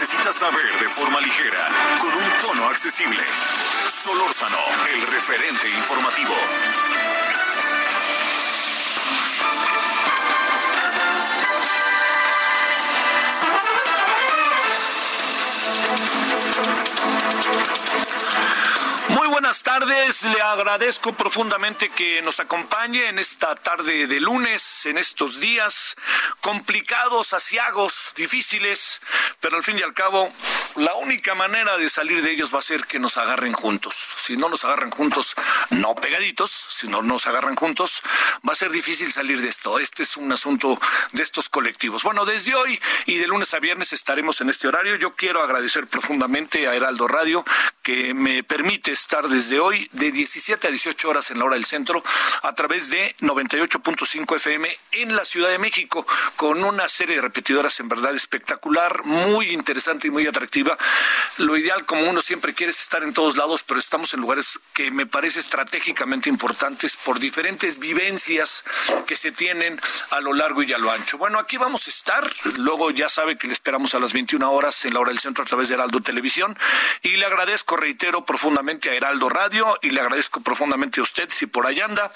Necesitas saber de forma ligera, con un tono accesible. Solórzano, el referente informativo. Muy buenas tardes, le agradezco profundamente que nos acompañe en esta tarde de lunes, en estos días complicados, asiagos, difíciles, pero al fin y al cabo la única manera de salir de ellos va a ser que nos agarren juntos. Si no nos agarran juntos, no pegaditos, si no nos agarran juntos, va a ser difícil salir de esto. Este es un asunto de estos colectivos. Bueno, desde hoy y de lunes a viernes estaremos en este horario. Yo quiero agradecer profundamente a Heraldo Radio que me permite estar desde hoy de 17 a 18 horas en la hora del centro a través de 98.5 FM en la Ciudad de México con una serie de repetidoras en verdad espectacular, muy interesante y muy atractiva. Lo ideal, como uno siempre quiere, es estar en todos lados, pero estamos en lugares que me parece estratégicamente importantes por diferentes vivencias que se tienen a lo largo y a lo ancho. Bueno, aquí vamos a estar. Luego ya sabe que le esperamos a las 21 horas en la hora del centro a través de Heraldo Televisión. Y le agradezco, reitero, profundamente Heraldo Radio y le agradezco profundamente a usted si por ahí anda.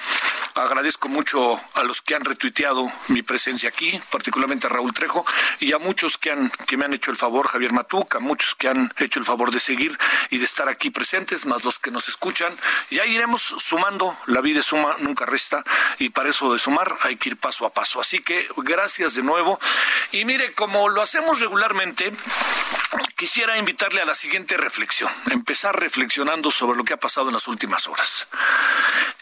Agradezco mucho a los que han retuiteado mi presencia aquí, particularmente a Raúl Trejo y a muchos que han que me han hecho el favor, Javier Matuca, muchos que han hecho el favor de seguir y de estar aquí presentes, más los que nos escuchan. Y ahí iremos sumando, la vida suma, nunca resta, y para eso de sumar hay que ir paso a paso. Así que gracias de nuevo. Y mire, como lo hacemos regularmente, quisiera invitarle a la siguiente reflexión, empezar reflexionando sobre lo que ha pasado en las últimas horas.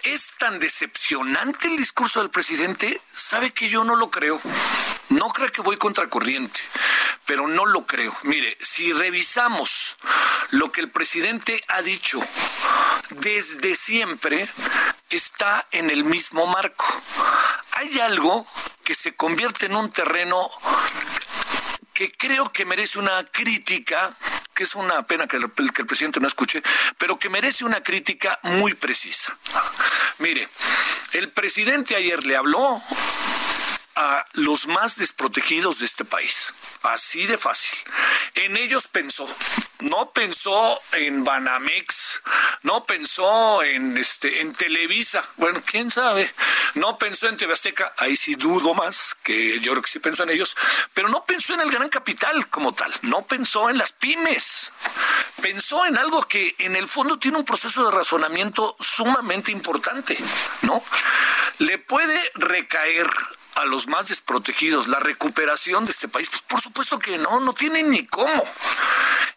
¿Es tan decepcionante el discurso del presidente? Sabe que yo no lo creo. No creo que voy contracorriente, pero no lo creo. Mire, si revisamos lo que el presidente ha dicho desde siempre, está en el mismo marco. Hay algo que se convierte en un terreno que creo que merece una crítica, que es una pena que el, que el, presidente no escuche, pero que merece una crítica muy precisa. Mire, el presidente ayer le habló a los más desprotegidos de este país. Así de fácil. En ellos pensó. No pensó en Banamex, no pensó en este en Televisa. Bueno, quién sabe. No pensó en TV Azteca, ahí sí dudo más, que yo creo que sí pensó en ellos, pero no pensó en el gran capital como tal, no pensó en las pymes. Pensó en algo que en el fondo tiene un proceso de razonamiento sumamente importante, ¿no? Le puede recaer a los más desprotegidos, la recuperación de este país? Pues por supuesto que no, no tienen ni cómo.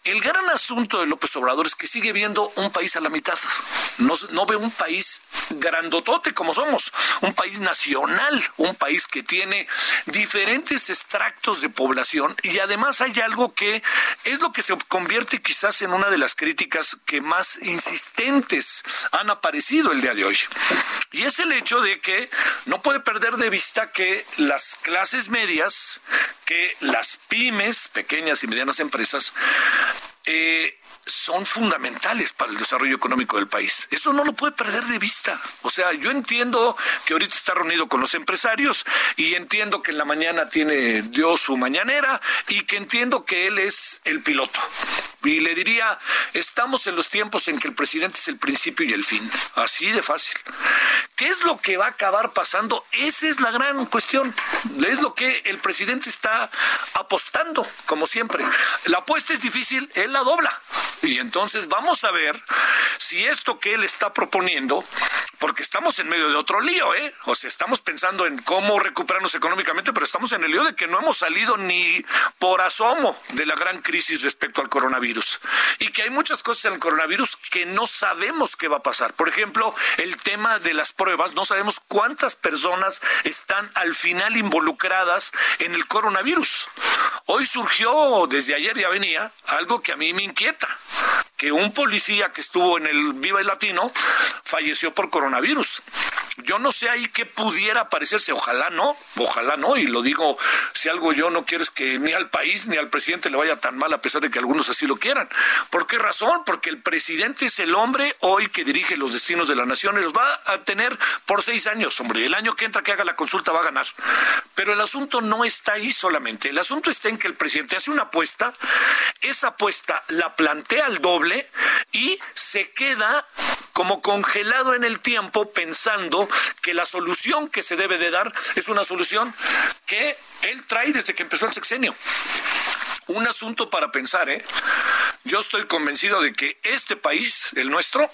El gran asunto de López Obrador es que sigue viendo un país a la mitad. No, no ve un país grandotote como somos, un país nacional, un país que tiene diferentes extractos de población y además hay algo que es lo que se convierte quizás en una de las críticas que más insistentes han aparecido el día de hoy. Y es el hecho de que no puede perder de vista que las clases medias, que las pymes, pequeñas y medianas empresas, eh, son fundamentales para el desarrollo económico del país. Eso no lo puede perder de vista. O sea, yo entiendo que ahorita está reunido con los empresarios y entiendo que en la mañana tiene Dios su mañanera y que entiendo que él es el piloto. Y le diría, estamos en los tiempos en que el presidente es el principio y el fin. Así de fácil. ¿Qué es lo que va a acabar pasando? Esa es la gran cuestión. Es lo que el presidente está apostando, como siempre. La apuesta es difícil, él la dobla. Y entonces vamos a ver si esto que él está proponiendo, porque estamos en medio de otro lío, ¿eh? O sea, estamos pensando en cómo recuperarnos económicamente, pero estamos en el lío de que no hemos salido ni por asomo de la gran crisis respecto al coronavirus. Y que hay muchas cosas en el coronavirus que no sabemos qué va a pasar. Por ejemplo, el tema de las pruebas no sabemos cuántas personas están al final involucradas en el coronavirus. Hoy surgió, desde ayer ya venía, algo que a mí me inquieta que un policía que estuvo en el Viva el Latino falleció por coronavirus. Yo no sé ahí qué pudiera parecerse, ojalá no, ojalá no, y lo digo, si algo yo no quiero es que ni al país ni al presidente le vaya tan mal, a pesar de que algunos así lo quieran. ¿Por qué razón? Porque el presidente es el hombre hoy que dirige los destinos de la nación y los va a tener por seis años, hombre. El año que entra que haga la consulta va a ganar. Pero el asunto no está ahí solamente, el asunto está en que el presidente hace una apuesta, esa apuesta la plantea al doble y se queda como congelado en el tiempo pensando que la solución que se debe de dar es una solución que él trae desde que empezó el sexenio. Un asunto para pensar, ¿eh? Yo estoy convencido de que este país, el nuestro,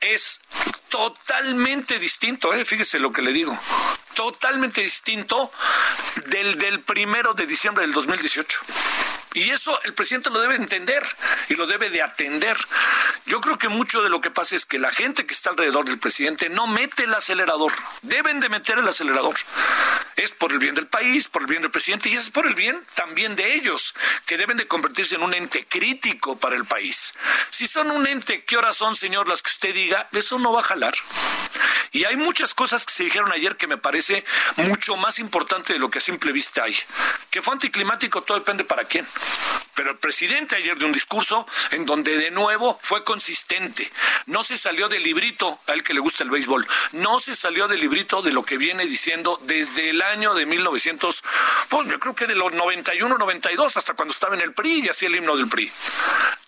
es totalmente distinto, ¿eh? fíjese lo que le digo, totalmente distinto del del primero de diciembre del 2018. Y eso el presidente lo debe entender y lo debe de atender. Yo creo que mucho de lo que pasa es que la gente que está alrededor del presidente no mete el acelerador. Deben de meter el acelerador. Es por el bien del país, por el bien del presidente y es por el bien también de ellos, que deben de convertirse en un ente crítico para el país. Si son un ente, ¿qué horas son, señor, las que usted diga? Eso no va a jalar. Y hay muchas cosas que se dijeron ayer que me parece mucho más importante de lo que a simple vista hay. Que fue anticlimático, todo depende para quién. Pero el presidente ayer de un discurso en donde de nuevo fue consistente. No se salió del librito, a él que le gusta el béisbol, no se salió del librito de lo que viene diciendo desde el año de 1900, pues yo creo que de los 91, 92, hasta cuando estaba en el PRI y hacía el himno del PRI.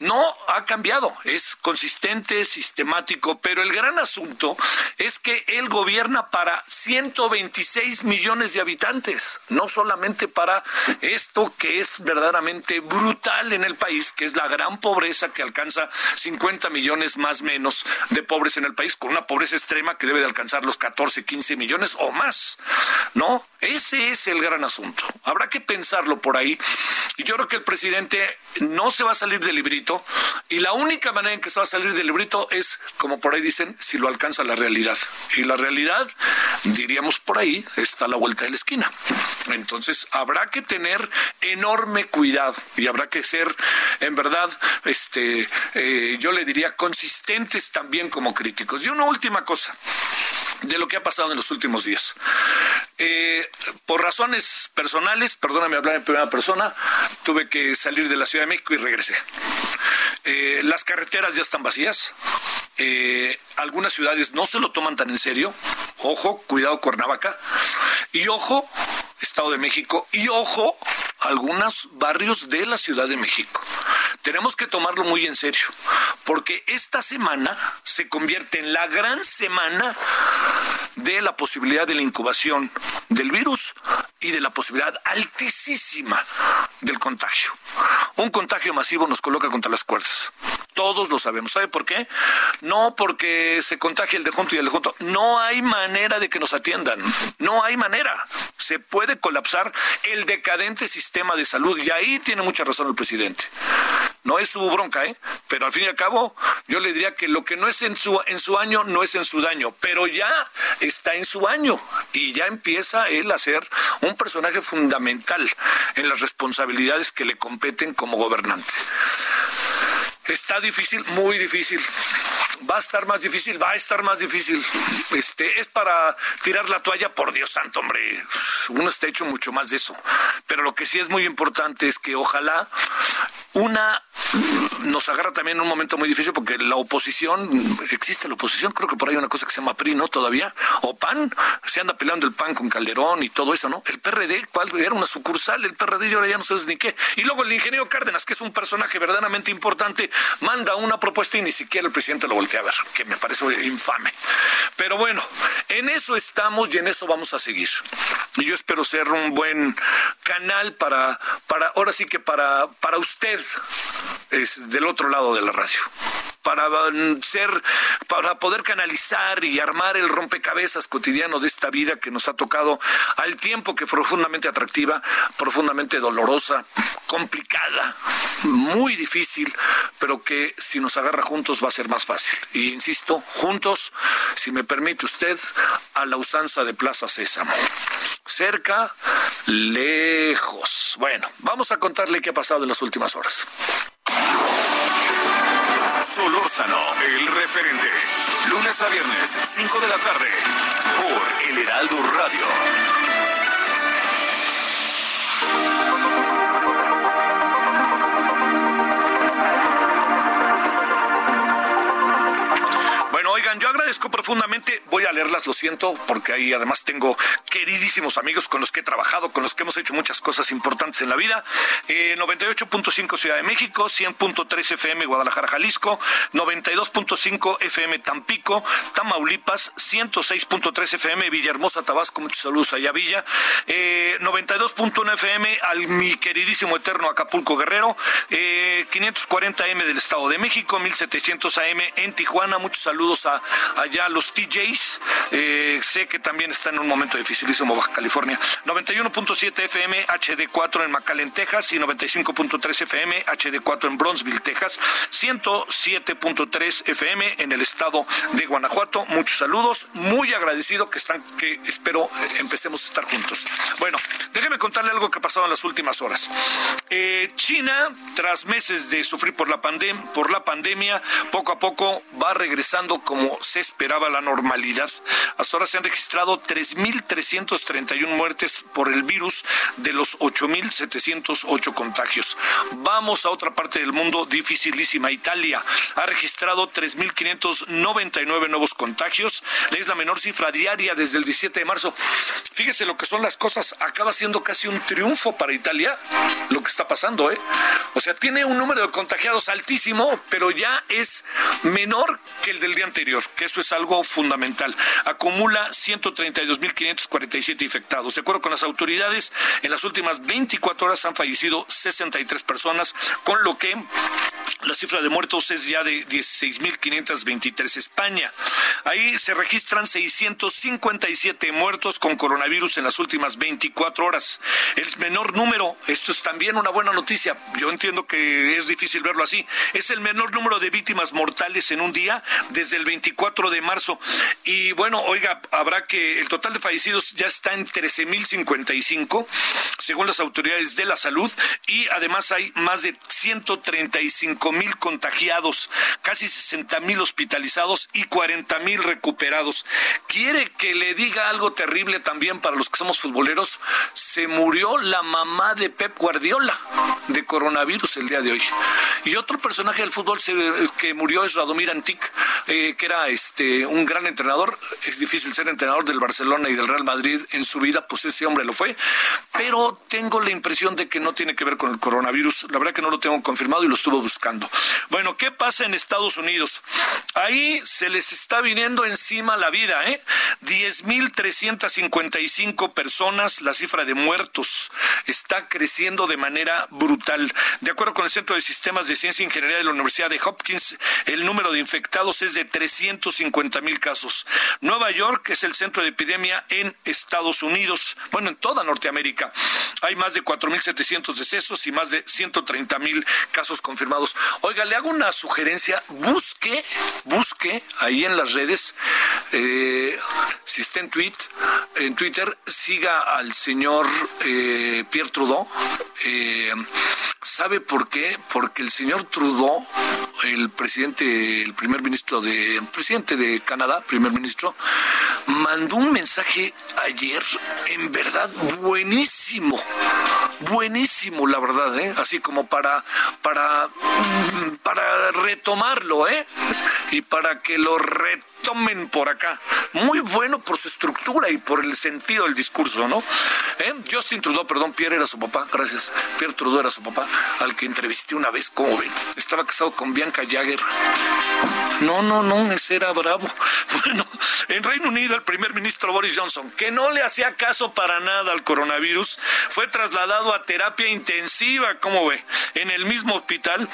No ha cambiado, es consistente, sistemático, pero el gran asunto es que él gobierna para 126 millones de habitantes, no solamente para esto que es verdaderamente brutal en el país, que es la gran pobreza que alcanza 50 millones más menos de pobres en el país, con una pobreza extrema que debe de alcanzar los 14, 15 millones o más. ¿No? Ese es el gran asunto. Habrá que pensarlo por ahí. Y yo creo que el presidente no se va a salir del librito y la única manera en que se va a salir del librito es, como por ahí dicen, si lo alcanza la realidad. Y la realidad, diríamos por ahí, está a la vuelta de la esquina. Entonces habrá que tener enorme cuidado y habrá que ser, en verdad, este, eh, yo le diría, consistentes también como críticos. Y una última cosa de lo que ha pasado en los últimos días. Eh, por razones personales, perdóname hablar en primera persona, tuve que salir de la Ciudad de México y regresé. Eh, las carreteras ya están vacías. Algunas ciudades no se lo toman tan en serio. Ojo, cuidado Cuernavaca. Y ojo, Estado de México. Y ojo, algunos barrios de la Ciudad de México. Tenemos que tomarlo muy en serio, porque esta semana se convierte en la gran semana de la posibilidad de la incubación del virus y de la posibilidad altísima del contagio. Un contagio masivo nos coloca contra las cuerdas. Todos lo sabemos. ¿Sabe por qué? No porque se contagie el de junto y el de junto. No hay manera de que nos atiendan. No hay manera. Se puede colapsar el decadente sistema de salud y ahí tiene mucha razón el presidente. No es su bronca, ¿eh? Pero al fin y al cabo, yo le diría que lo que no es en su, en su año no es en su daño, pero ya está en su año y ya empieza él a ser un personaje fundamental en las responsabilidades que le competen como gobernante. Está difícil, muy difícil. Va a estar más difícil, va a estar más difícil. Este es para tirar la toalla, por Dios santo, hombre. Uno está hecho mucho más de eso. Pero lo que sí es muy importante es que ojalá una nos agarra también un momento muy difícil porque la oposición, existe la oposición, creo que por ahí hay una cosa que se llama PRI, ¿no? Todavía, o PAN, se anda peleando el PAN con Calderón y todo eso, ¿no? El PRD, ¿cuál? Era una sucursal, el PRD y ahora ya no sabes ni qué. Y luego el ingeniero Cárdenas, que es un personaje verdaderamente importante, manda una propuesta y ni siquiera el presidente lo voltea a ver, que me parece infame. Pero bueno, en eso estamos y en eso vamos a seguir. Y yo espero ser un buen canal para, para ahora sí que para, para usted es del otro lado de la radio. para mm, ser, para poder canalizar y armar el rompecabezas cotidiano de esta vida que nos ha tocado al tiempo que profundamente atractiva, profundamente dolorosa, complicada, muy difícil, pero que si nos agarra juntos va a ser más fácil. Y insisto, juntos, si me permite usted, a la usanza de Plaza Sésamo. Cerca, lejos. Bueno, vamos a contarle qué ha pasado en las últimas horas. Solórzano, el referente. Lunes a viernes, 5 de la tarde, por El Heraldo Radio. Profundamente, voy a leerlas, lo siento, porque ahí además tengo queridísimos amigos con los que he trabajado, con los que hemos hecho muchas cosas importantes en la vida. 98.5 eh, Ciudad de México, 100.3 FM Guadalajara, Jalisco, 92.5 FM Tampico, Tamaulipas, 106.3 FM Villahermosa, Tabasco, muchos saludos allá Villa, 92.1 eh, FM al mi queridísimo eterno Acapulco Guerrero, 540 eh, M del Estado de México, 1700 AM en Tijuana, muchos saludos a allá los TJs. Eh, sé que también está en un momento dificilísimo Baja California. 91.7 FM HD4 en McAllen, Texas y 95.3 FM HD4 en Bronzeville, Texas. 107.3 FM en el estado de Guanajuato. Muchos saludos. Muy agradecido que están, que espero empecemos a estar juntos. Bueno, déjeme contarle algo que ha pasado en las últimas horas. Eh, China, tras meses de sufrir por la, pandem por la pandemia, poco a poco va regresando como se esperaba la normalidad. Hasta ahora se han registrado 3.331 muertes por el virus de los 8.708 contagios. Vamos a otra parte del mundo dificilísima. Italia ha registrado 3.599 nuevos contagios. Es la menor cifra diaria desde el 17 de marzo. Fíjese lo que son las cosas. Acaba siendo casi un triunfo para Italia lo que está pasando. ¿eh? O sea, tiene un número de contagiados altísimo, pero ya es menor que el del día anterior que eso es algo fundamental. Acumula 132.547 infectados. De acuerdo con las autoridades, en las últimas 24 horas han fallecido 63 personas, con lo que la cifra de muertos es ya de 16.523 España. Ahí se registran 657 muertos con coronavirus en las últimas 24 horas. El menor número, esto es también una buena noticia, yo entiendo que es difícil verlo así, es el menor número de víctimas mortales en un día desde el 24 4 de marzo. Y bueno, oiga, habrá que el total de fallecidos ya está en 13.055, según las autoridades de la salud, y además hay más de 135 mil contagiados, casi 60 mil hospitalizados y 40 mil recuperados. ¿Quiere que le diga algo terrible también para los que somos futboleros? Se murió la mamá de Pep Guardiola de coronavirus el día de hoy. Y otro personaje del fútbol que murió es Radomir Antic, eh, que era este, un gran entrenador. Es difícil ser entrenador del Barcelona y del Real Madrid en su vida, pues ese hombre lo fue. Pero tengo la impresión de que no tiene que ver con el coronavirus. La verdad que no lo tengo confirmado y lo estuve buscando. Bueno, ¿qué pasa en Estados Unidos? Ahí se les está viniendo encima la vida, ¿eh? 10.355 personas, la cifra de muertos está creciendo de manera brutal. De acuerdo con el Centro de Sistemas de Ciencia e Ingeniería de la Universidad de Hopkins, el número de infectados es de 300 150 mil casos. Nueva York es el centro de epidemia en Estados Unidos, bueno, en toda Norteamérica. Hay más de 4.700 decesos y más de 130 mil casos confirmados. Oiga, le hago una sugerencia, busque, busque ahí en las redes, eh, si está en, tweet, en Twitter, siga al señor eh, Pierre Trudeau. Eh, ¿Sabe por qué? Porque el señor Trudeau, el presidente, el primer ministro de, presidente de Canadá, primer ministro, mandó un mensaje ayer, en verdad, buenísimo, buenísimo, la verdad, ¿eh? así como para, para, para retomarlo, ¿eh? y para que lo retomen por acá. Muy bueno por su estructura y por el sentido del discurso, ¿no? ¿Eh? Justin Trudeau, perdón, Pierre era su papá, gracias. Pierre Trudeau era su papá, al que entrevisté una vez, ¿cómo ven? Estaba casado con Bianca Jagger. No, no, no, ese era bravo. Bueno, en Reino Unido el primer ministro Boris Johnson, que no le hacía caso para nada al coronavirus, fue trasladado a terapia intensiva, ¿cómo ve? En el mismo hospital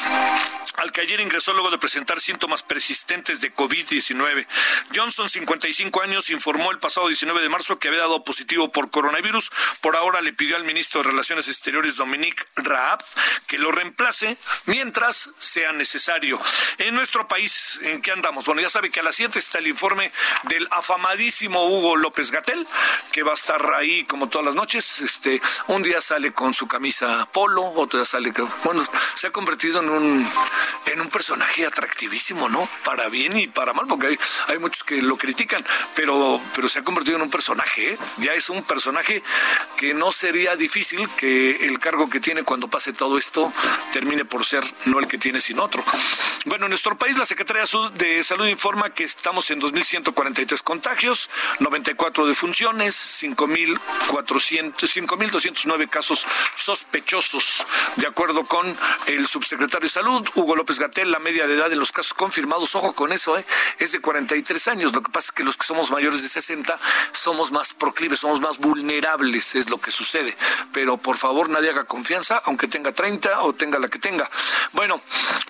al que ayer ingresó luego de presentar síntomas persistentes de COVID-19. Johnson, 55 años, informó el pasado 19 de marzo que había dado positivo por coronavirus. Por ahora le pidió al ministro de Relaciones Exteriores, Dominique Raab, que lo reemplace mientras sea necesario. En nuestro país, ¿en qué andamos? Bueno, ya sabe que a las 7 está el informe del afamadísimo Hugo López Gatel, que va a estar ahí como todas las noches. Este, un día sale con su camisa polo, otro día sale, bueno, se ha convertido en un en un personaje atractivísimo, ¿no? Para bien y para mal, porque hay, hay muchos que lo critican, pero, pero se ha convertido en un personaje, ¿eh? ya es un personaje que no sería difícil que el cargo que tiene cuando pase todo esto termine por ser no el que tiene, sino otro. Bueno, en nuestro país la Secretaría de Salud informa que estamos en 2.143 contagios, 94 defunciones, 5.209 casos sospechosos, de acuerdo con el subsecretario de Salud, Hugo López Gatel, la media de edad de los casos confirmados, ojo con eso, ¿eh? es de 43 años. Lo que pasa es que los que somos mayores de 60 somos más proclives, somos más vulnerables, es lo que sucede. Pero por favor, nadie haga confianza, aunque tenga 30 o tenga la que tenga. Bueno,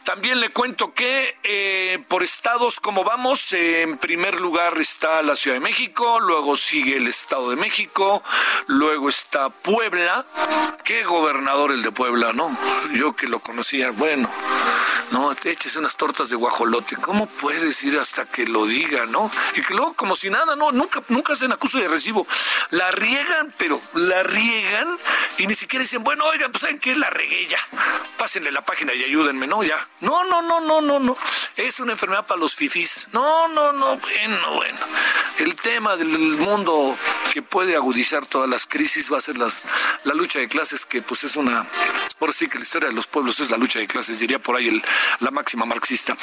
también le cuento que eh, por estados, como vamos, en primer lugar está la Ciudad México, luego sigue el Estado de México, luego está Puebla. Qué gobernador el de Puebla, ¿no? Yo que lo conocía, bueno, no, te eches unas tortas de guajolote. ¿Cómo puedes ir hasta que lo diga, no? Y que luego, como si nada, no, nunca, nunca hacen acuso de recibo. La riegan, pero la riegan y ni siquiera dicen, bueno, oigan, pues saben qué la regué ya. Pásenle la página y ayúdenme, ¿no? Ya. No, no, no, no, no, no. Es una enfermedad para los fifís. No, no, no, bueno, bueno. El tema del mundo que puede agudizar todas las crisis va a ser las, la lucha de clases, que pues es una, por sí que la historia de los pueblos es la lucha de clases, diría por ahí el, la máxima marxista.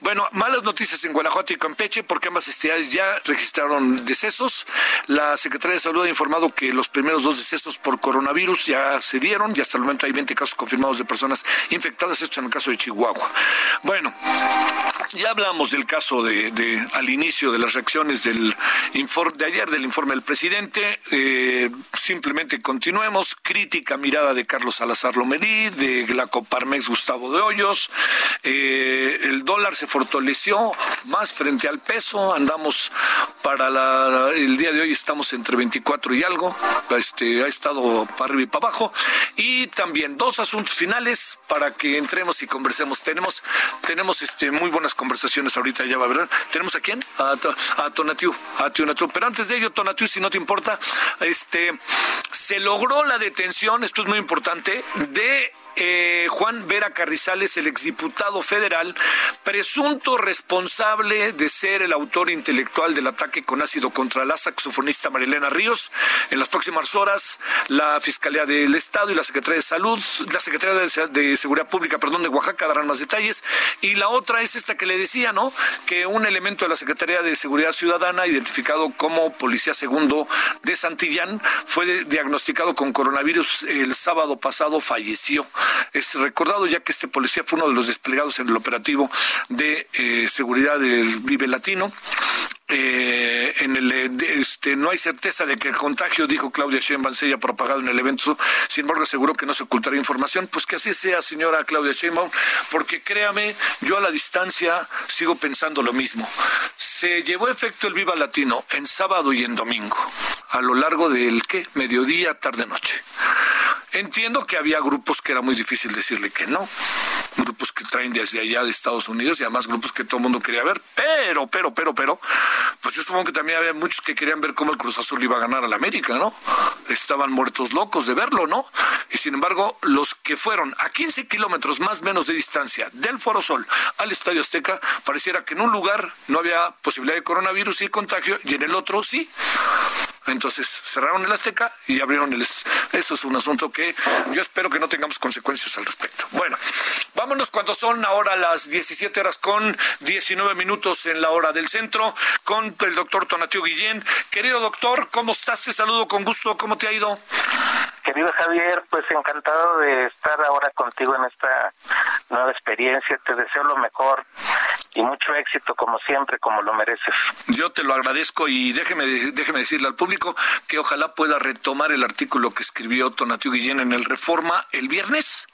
Bueno, malas noticias en Guanajuato y Campeche porque ambas entidades ya registraron decesos. La Secretaría de Salud ha informado que los primeros dos decesos por coronavirus ya se dieron y hasta el momento hay 20 casos confirmados de personas infectadas, esto en el caso de Chihuahua. Bueno, ya hablamos del caso de, al inicio de las reacciones del informe de ayer del informe del presidente. Eh, simplemente continuemos. Crítica mirada de Carlos Salazar Lomerí, de Glacoparmex Gustavo de Hoyos. Eh, el dólar se fortaleció más frente al peso. Andamos para el día de hoy estamos entre 24 y algo. Este ha estado para arriba y para abajo. Y también dos asuntos finales para que entremos y conversemos. Tenemos tenemos este muy buenas conversaciones ahorita ya va a ver. Tenemos a quién? A, a Tonatiu, a Tonatiu. Pero antes de ello, Tonatiu, si no te importa, este se logró la detención, esto es muy importante, de eh, Juan Vera Carrizales, el exdiputado federal, presunto responsable de ser el autor intelectual del ataque con ácido contra la saxofonista Marilena Ríos. En las próximas horas, la Fiscalía del Estado y la Secretaría de Salud, la Secretaría de, Seguridad Pública, perdón, de Oaxaca darán más detalles. Y la otra es esta que le decía, ¿no? Que un elemento de la Secretaría de Seguridad Ciudadana, identificado como policía segundo de Santillán, fue diagnosticado con coronavirus el sábado pasado, falleció. Es recordado ya que este policía fue uno de los desplegados en el operativo de eh, seguridad del Vive Latino. Eh, en el este no hay certeza de que el contagio dijo Claudia Sheinbaum se haya propagado en el evento. Sin embargo aseguró que no se ocultará información. Pues que así sea señora Claudia Sheinbaum porque créame yo a la distancia sigo pensando lo mismo. Se llevó efecto el Viva Latino en sábado y en domingo a lo largo del qué mediodía tarde noche. Entiendo que había grupos que era muy difícil decirle que no, grupos que traen desde allá de Estados Unidos y además grupos que todo el mundo quería ver, pero, pero, pero, pero, pues yo supongo que también había muchos que querían ver cómo el Cruz Azul iba a ganar al América, ¿no? Estaban muertos locos de verlo, ¿no? Y sin embargo, los que fueron a 15 kilómetros más menos de distancia del Foro Sol al Estadio Azteca, pareciera que en un lugar no había posibilidad de coronavirus y contagio y en el otro sí. Entonces cerraron el Azteca y abrieron el... Eso es un asunto que yo espero que no tengamos consecuencias al respecto. Bueno, vámonos cuando son ahora las 17 horas con 19 minutos en la hora del centro con el doctor Tonatio Guillén. Querido doctor, ¿cómo estás? Te saludo con gusto. ¿Cómo te ha ido? Querido Javier, pues encantado de estar ahora contigo en esta nueva experiencia. Te deseo lo mejor y mucho éxito como siempre, como lo mereces. Yo te lo agradezco y déjeme, déjeme decirle al público que ojalá pueda retomar el artículo que escribió Tonatiu Guillén en el Reforma el viernes.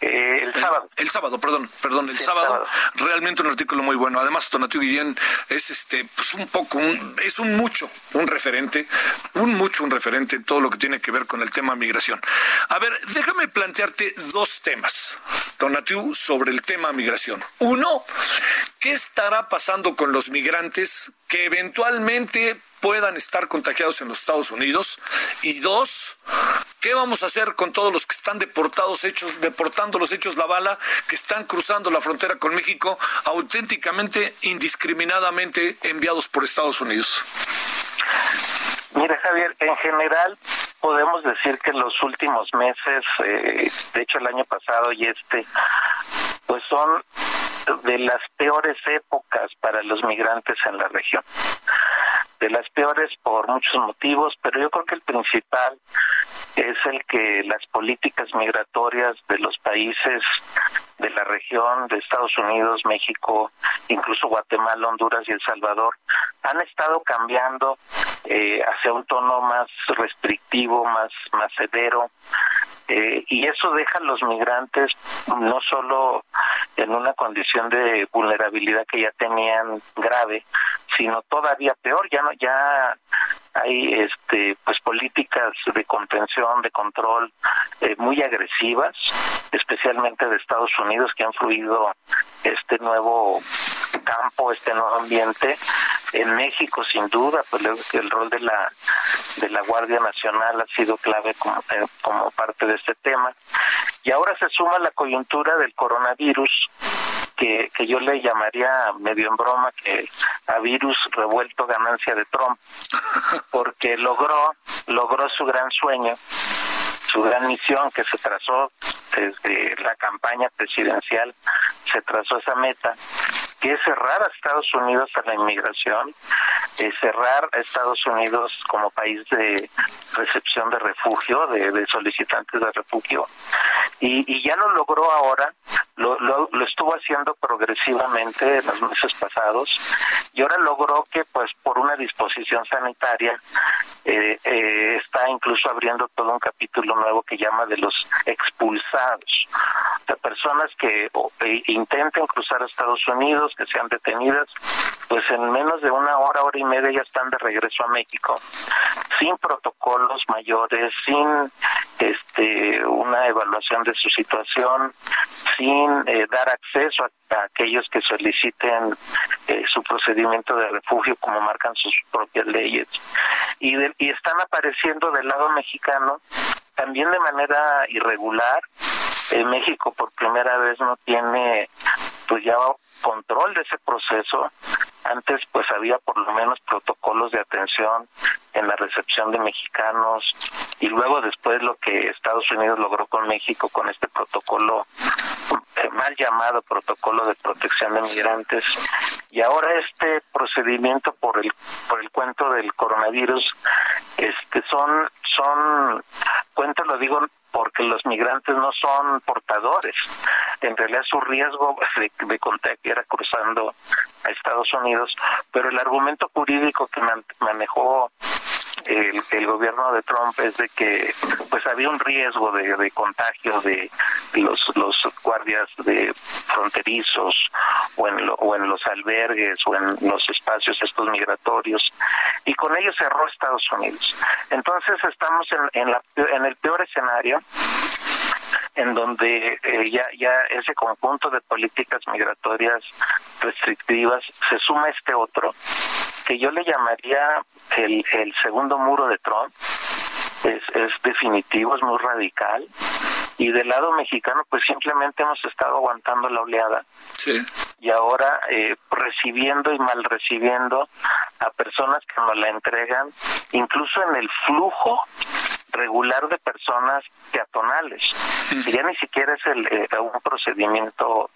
Eh, el, sábado. El sábado, perdón, perdón, el, sábado, Realmente un artículo muy bueno. Además, Tonatiu Guillén es este, pues un poco, es un mucho, un referente, un mucho, un referente en todo lo que tiene que ver con el tema migración. A ver, déjame plantearte dos temas, Tonatiu, sobre el tema migración. Uno, ¿qué estará pasando con los migrantes que eventualmente puedan estar contagiados en los Estados Unidos? Y dos, ¿qué vamos a hacer con todos los que están deportados, hechos, deportando los hechos la bala, que están cruzando la frontera con México auténticamente, indiscriminadamente enviados por Estados Unidos? Mira, Javier, en general podemos decir que en los últimos meses, eh, de hecho el año pasado y este, pues son de las peores épocas para los migrantes en la región. De las peores por muchos motivos, pero yo creo que el principal es el que las políticas migratorias de los países de la región, de Estados Unidos, México, incluso Guatemala, Honduras y El Salvador, han estado cambiando eh, hacia un tono más restrictivo, más, más severo, eh, y eso deja a los migrantes no solo en una condición de vulnerabilidad que ya tenían grave, sino todavía peor, ya no ya hay este pues políticas de contención, de control eh, muy agresivas, especialmente de Estados Unidos que han fluido este nuevo campo, este nuevo ambiente. En México, sin duda, pues el rol de la de la Guardia Nacional ha sido clave como, eh, como parte de este tema. Y ahora se suma la coyuntura del coronavirus, que, que yo le llamaría medio en broma que a virus revuelto ganancia de Trump, porque logró, logró su gran sueño, su gran misión que se trazó desde la campaña presidencial, se trazó esa meta que es cerrar a Estados Unidos a la inmigración, eh, cerrar a Estados Unidos como país de recepción de refugio, de, solicitantes de refugio, y, ya lo logró ahora, lo, lo, estuvo haciendo progresivamente en los meses pasados, y ahora logró que, pues, por una disposición sanitaria, eh, eh, está incluso abriendo todo un capítulo nuevo que llama de los expulsados, de personas que intenten cruzar a Estados Unidos, que sean detenidas, pues en menos de una hora, hora y media ya están de regreso a México, sin protocolos mayores, sin este una evaluación de su situación, sin eh, dar acceso a, aquellos que soliciten eh, su procedimiento de refugio como marcan sus propias leyes. Y, y están apareciendo del lado mexicano también de manera irregular. en México por primera vez no tiene pues ya control de ese proceso. Antes pues había por lo menos protocolos de atención en la recepción de mexicanos y luego después lo que Estados Unidos logró con México con este protocolo eh, mal llamado protocolo de protección de migrantes y ahora este procedimiento por el por el cuento del coronavirus este son son cuento lo digo porque los migrantes no son portadores. En realidad su riesgo de, de contagio era cruzando a Estados Unidos, pero el argumento jurídico que manejó el, gobierno de Trump es de que pues había un riesgo de, contagio de los los guardias de fronterizos o en, o en los albergues o en los espacios estos migratorios y con ello cerró Estados Unidos. Entonces estamos en, en, la, en el peor escenario en donde eh, ya, ya ese conjunto de políticas migratorias restrictivas se suma este otro que yo le llamaría el, el segundo muro de Trump. Es, es definitivo, es muy radical. Y del lado mexicano, pues simplemente hemos estado aguantando la oleada. Sí. Y ahora eh, recibiendo y mal recibiendo a personas que nos la entregan, incluso en el flujo regular de personas peatonales. Y ya ni siquiera es el, eh, un procedimiento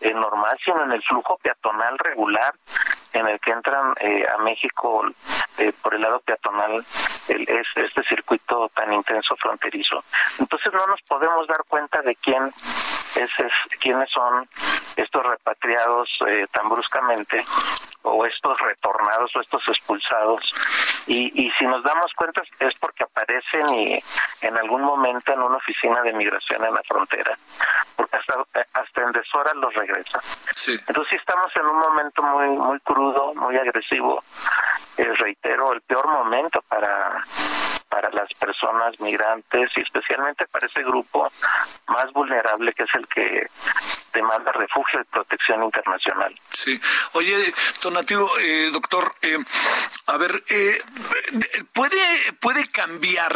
eh, normal, sino en el flujo peatonal regular en el que entran eh, a México eh, por el lado peatonal el, es este circuito tan intenso fronterizo. Entonces no nos podemos dar cuenta de quién es, quiénes son estos repatriados eh, tan bruscamente o estos retornados o estos expulsados y, y si nos damos cuenta es porque aparecen y en algún momento en una oficina de migración en la frontera hasta, hasta en deshora los regresa. Entonces sí estamos en un momento muy muy crudo, muy agresivo. Eh, reitero, el peor momento para para las personas migrantes y especialmente para ese grupo más vulnerable que es el que demanda refugio y protección internacional. Sí. Oye, Donativo, eh, doctor, eh, a ver, eh, ¿puede, ¿puede cambiar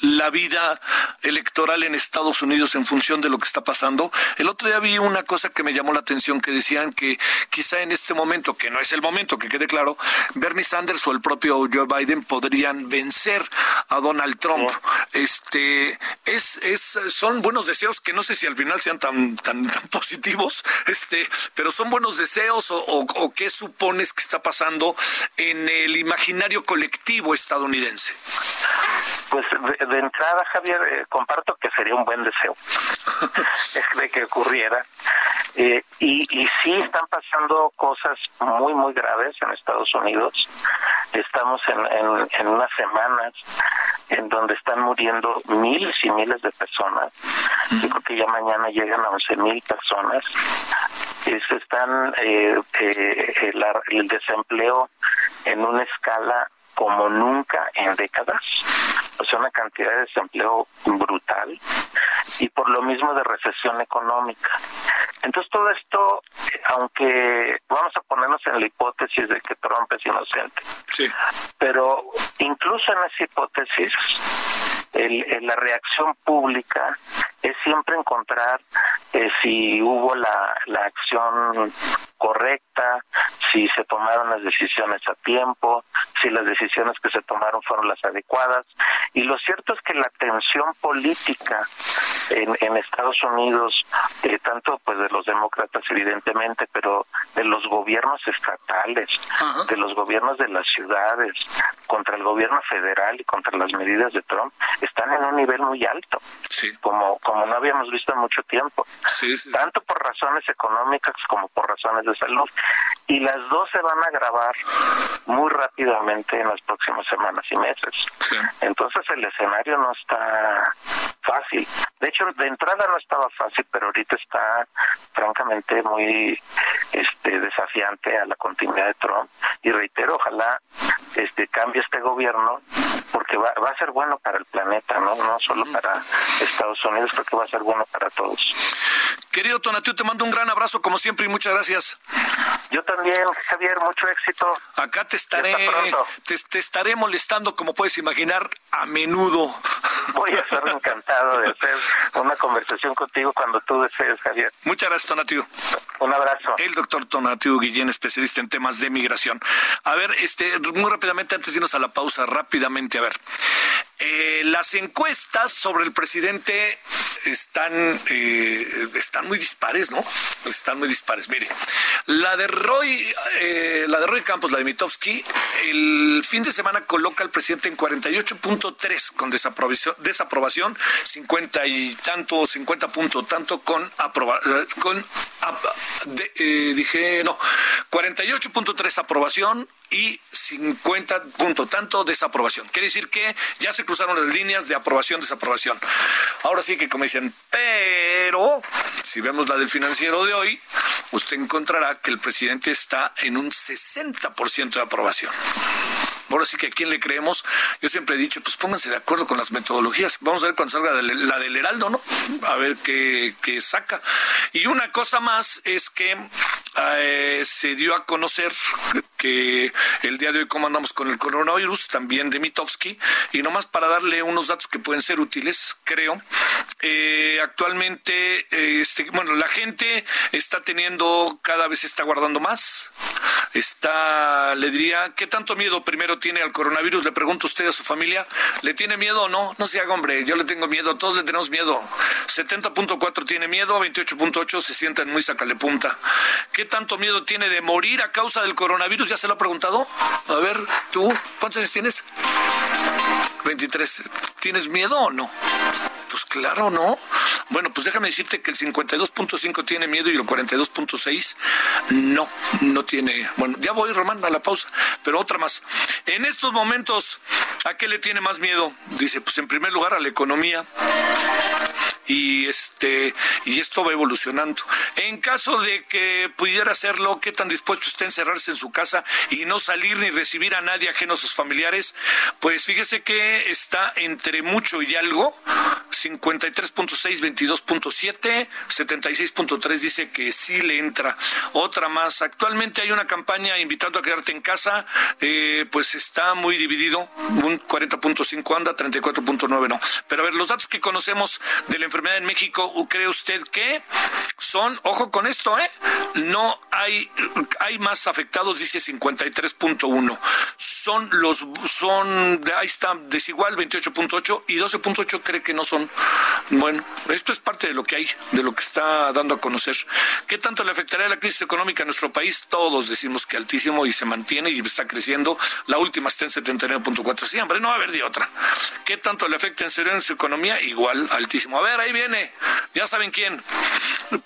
la vida electoral en Estados Unidos en función de lo que está pasando? El otro día vi una cosa que me llamó la atención, que decían que quizá en este momento, que no es el momento, que quede claro, Bernie Sanders o el propio Joe Biden podrían vencer a Donald Trump. Este, es, es, son buenos deseos que no sé si al final sean tan, tan tan positivos, este, pero son buenos deseos o, qué supones que está pasando en el imaginario colectivo estadounidense? Pues de, entrada, Javier, eh, comparto que sería un buen deseo de que ocurriera. Eh, y, y sí están pasando cosas muy, muy graves en Estados Unidos. Estamos en, en, en unas semanas en donde están muriendo miles y miles de personas. Yo creo que ya mañana llegan a 11 mil personas. Se están eh, eh, el, desempleo en una escala como nunca en décadas, o sea, una cantidad de desempleo brutal y por lo mismo de recesión económica. Entonces todo esto, aunque vamos a ponernos en la hipótesis de que Trump es inocente, sí. pero incluso en esa hipótesis, el, la reacción pública es siempre encontrar eh, si hubo la, la acción correcta, si se tomaron las decisiones a tiempo, si las decisiones que se tomaron fueron las adecuadas. Y lo cierto es que la tensión política en, en Estados Unidos, eh, tanto pues de los demócratas evidentemente, pero de los gobiernos estatales, de los gobiernos de las ciudades, contra el gobierno federal y contra las medidas de Trump, están en un nivel muy alto, como, como no habíamos visto en mucho tiempo, tanto por razones económicas como por razones de salud. Y las dos se van a agravar muy rápidamente en las próximas semanas y meses. Entonces el escenario no está fácil. De hecho, de entrada no estaba fácil, pero ahorita está francamente muy este desafiante a la continuidad de Trump. Y reitero, ojalá este cambie este gobierno porque va, va a ser bueno para el planeta, no no solo para Estados Unidos, creo que va a ser bueno para todos. Querido Tonatiuh, te mando un gran abrazo como siempre y muchas gracias. Yo también, Javier, mucho éxito. Acá te estaré, te, estaré molestando, como puedes imaginar, a menudo. Voy a estar encantado de hacer una conversación contigo cuando tú desees, Javier. Muchas gracias, Tonatiuh. Un abrazo. El doctor Tonatiuh Guillén, especialista en temas de migración. A ver, este, muy rápidamente, antes de irnos a la pausa, rápidamente, a ver. Eh, las encuestas sobre el presidente están, eh, están muy dispares, ¿no? Están muy dispares. Mire, la de Roy, eh, la de Roy Campos, la de Mitofsky, el fin de semana coloca al presidente en 48.3 con desaprobación, desaprobación 50 y tanto, 50 punto tanto con aprobación, con, dije, no, 48.3 aprobación, y 50 punto tanto desaprobación. Quiere decir que ya se cruzaron las líneas de aprobación, desaprobación. Ahora sí que como dicen, pero si vemos la del financiero de hoy, usted encontrará que el presidente está en un 60% de aprobación. Ahora sí que a quién le creemos. Yo siempre he dicho, pues pónganse de acuerdo con las metodologías. Vamos a ver cuando salga la del Heraldo, ¿no? A ver qué, qué saca. Y una cosa más es que eh, se dio a conocer que el día de hoy cómo andamos con el coronavirus, también de Mitofsky, y nomás para darle unos datos que pueden ser útiles, creo. Eh, actualmente, eh, este, bueno, la gente está teniendo, cada vez está guardando más. Está, le diría, ¿qué tanto miedo primero tiene al coronavirus? Le pregunto a usted a su familia, ¿le tiene miedo o no? No se haga hombre, yo le tengo miedo, todos le tenemos miedo. 70.4 tiene miedo, 28.8 se sientan muy sacale punta. ¿Qué tanto miedo tiene de morir a causa del coronavirus? ¿Ya se lo ha preguntado? A ver, tú, ¿cuántos años tienes? 23. ¿Tienes miedo o no? Pues claro, ¿no? Bueno, pues déjame decirte que el 52.5 tiene miedo y el 42.6 no, no tiene. Bueno, ya voy, Román, a la pausa, pero otra más. En estos momentos, ¿a qué le tiene más miedo? Dice, pues en primer lugar a la economía y este y esto va evolucionando. En caso de que pudiera hacerlo, ¿qué tan dispuesto está a encerrarse en su casa y no salir ni recibir a nadie ajeno a sus familiares? Pues fíjese que está entre mucho y algo, 53.6, 22.7, 76.3 dice que sí le entra. Otra más, actualmente hay una campaña invitando a quedarte en casa, eh, pues está muy dividido, un 40.5 anda, 34.9 no. Pero a ver, los datos que conocemos de la enfermedad en México, ¿cree usted que son, ojo con esto, ¿eh? No hay, hay más afectados, dice 53.1. Son los, son, ahí está, desigual 28.8 y 12.8 cree que no son. Bueno, esto es parte de lo que hay, de lo que está dando a conocer. ¿Qué tanto le afectaría la crisis económica a nuestro país? Todos decimos que altísimo y se mantiene y está creciendo. La última está en 79.4. Siempre no va a haber de otra. ¿Qué tanto le afecta en serio en su economía? Igual, altísimo. A ver, ahí viene. Ya saben quién.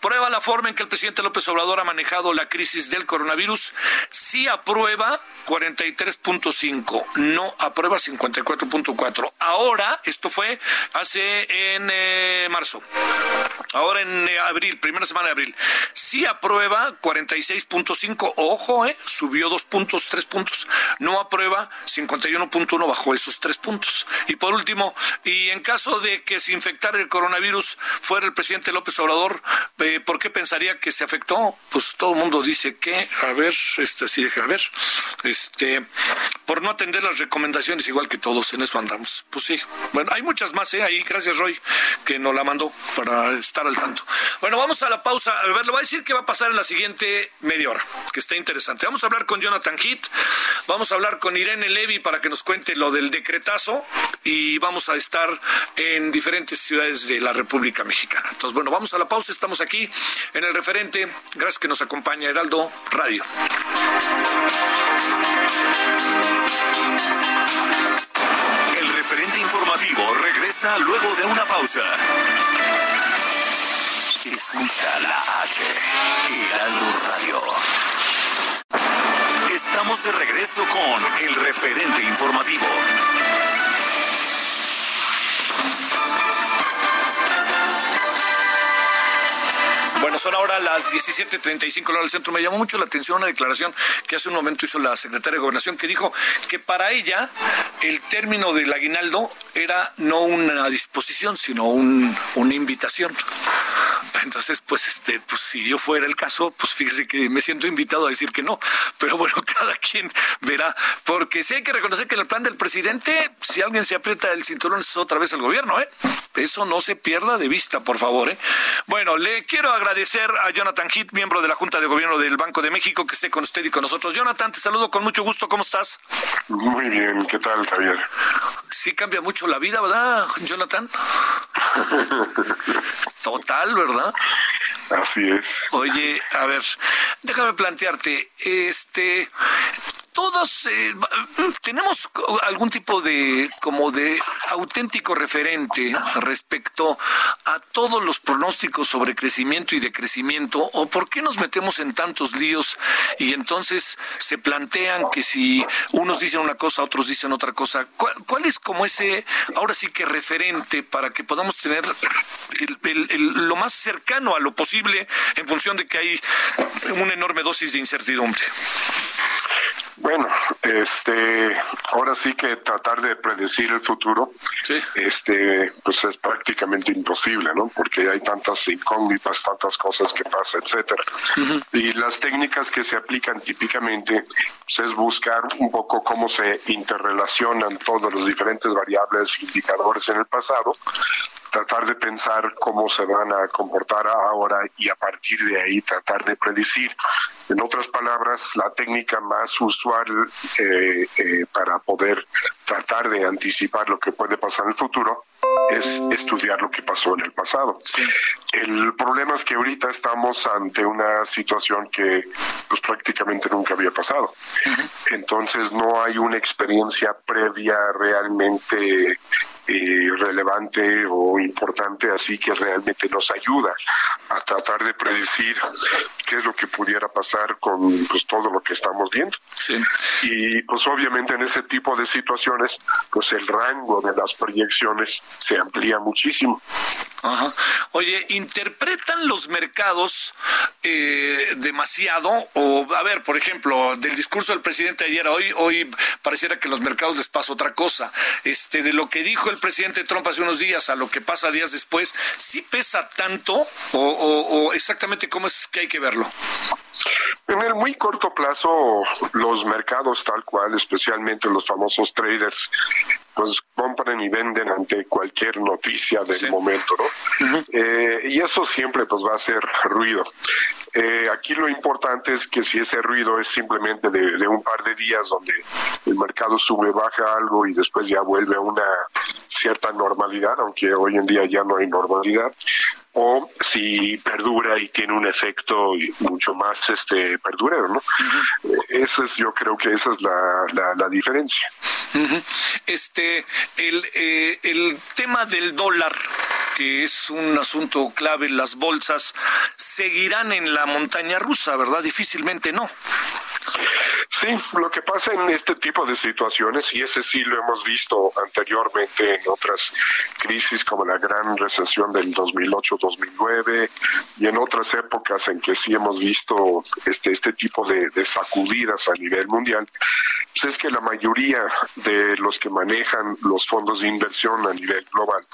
Prueba la forma en que el presidente López Obrador ha manejado la crisis del coronavirus. Sí aprueba 43.5, no aprueba 54.4. Ahora, esto fue hace en eh, marzo. Ahora en eh, abril, primera semana de abril. Sí aprueba 46.5, ojo, eh, subió dos puntos, tres puntos. No aprueba 51.1 bajo esos tres puntos. Y por último, y en caso de que se infectara el coronavirus fuera el presidente López Obrador, eh, ¿por qué pensaría que se afectó? Pues todo el mundo dice que, a ver, este sí, a ver, este, por no atender las recomendaciones igual que todos, en eso andamos. Pues sí, bueno, hay muchas más, ¿eh? Ahí, gracias Roy, que nos la mandó para estar al tanto. Bueno, vamos a la pausa. A ver, le voy a decir qué va a pasar en la siguiente media hora, que está interesante. Vamos a hablar con Jonathan Heath, vamos a hablar con Irene Levy para que nos cuente lo del decretazo y vamos a estar en diferentes ciudades de la República Mexicana. Entonces, bueno, vamos a la pausa. Estamos aquí en el referente. Gracias que nos acompaña Heraldo Radio. El referente informativo regresa luego de una pausa. Escucha la H, Heraldo Radio. Estamos de regreso con el referente informativo. Bueno, son ahora las 17.35 horas del centro. Me llamó mucho la atención una declaración que hace un momento hizo la secretaria de Gobernación que dijo que para ella el término del aguinaldo era no una disposición, sino un, una invitación. Entonces, pues, este, pues, si yo fuera el caso, pues fíjese que me siento invitado a decir que no. Pero bueno, cada quien verá. Porque sí hay que reconocer que en el plan del presidente, si alguien se aprieta el cinturón, es otra vez el gobierno, ¿eh? Eso no se pierda de vista, por favor, ¿eh? Bueno, le quiero agradecer a Jonathan Heath, miembro de la Junta de Gobierno del Banco de México, que esté con usted y con nosotros. Jonathan, te saludo con mucho gusto. ¿Cómo estás? Muy bien, ¿qué tal, Javier? Sí cambia mucho la vida, ¿verdad, Jonathan? Total, ¿verdad? Así es. Oye, a ver, déjame plantearte, este, todos eh, tenemos algún tipo de como de auténtico referente respecto a todos los pronósticos sobre crecimiento y decrecimiento o por qué nos metemos en tantos líos y entonces se plantean que si unos dicen una cosa otros dicen otra cosa. Cuál, es como ese ahora sí que referente para que podamos tener lo más cercano a lo posible en función de que hay una enorme dosis de incertidumbre bueno, este, ahora sí que tratar de predecir el futuro, este, pues es prácticamente imposible, ¿no? Porque hay tantas incógnitas, tantas cosas que pasan, etcétera. Y las técnicas que se aplican típicamente pues, es buscar un poco cómo se interrelacionan todos los diferentes variables, indicadores en el pasado, tratar de pensar cómo se van a comportar ahora y a partir de ahí tratar de predecir. En otras palabras, la técnica más usual eh, eh, para poder tratar de anticipar lo que puede pasar en el futuro es estudiar lo que pasó en el pasado. El problema es que ahorita estamos ante una situación que pues prácticamente nunca había pasado. Entonces no hay una experiencia previa realmente eh, relevante o importante, así que realmente nos ayuda a tratar de predecir qué es lo que pudiera pasar con pues, todo lo que estamos viendo. Y pues obviamente en ese tipo de situaciones, pues el rango de las proyecciones se amplía muchísimo. Ajá. Oye, ¿interpretan los mercados eh, demasiado? O, a ver, por ejemplo, del discurso del presidente ayer hoy, hoy pareciera que los mercados les pasa otra cosa. Este, de lo que dijo el presidente Trump hace unos días a lo que pasa días después, ¿sí pesa tanto? ¿O, o exactamente cómo es que hay que verlo? En el muy corto plazo, los mercados tal cual, especialmente los famosos traders, pues compran y venden ante cualquier noticia del momento, ¿no? eh, y eso siempre pues va a hacer ruido. Eh, aquí lo importante es que si ese ruido es simplemente de, de, un par de días donde el mercado sube, baja algo y después ya vuelve a una cierta normalidad, aunque hoy en día ya no hay normalidad, o si perdura y tiene un efecto mucho más este perdurero, ¿no? Esa es, yo creo que esa es la, la, la diferencia. Este, el, eh, el tema del dólar, que es un asunto clave en las bolsas, seguirán en la montaña rusa, ¿verdad? Difícilmente no. Sí, lo que pasa en este tipo de situaciones, y ese sí lo hemos visto anteriormente en otras crisis como la gran recesión del 2008-2009 y en otras épocas en que sí hemos visto este, este tipo de, de sacudidas a nivel mundial, pues es que la mayoría de los que manejan los fondos de inversión a nivel global,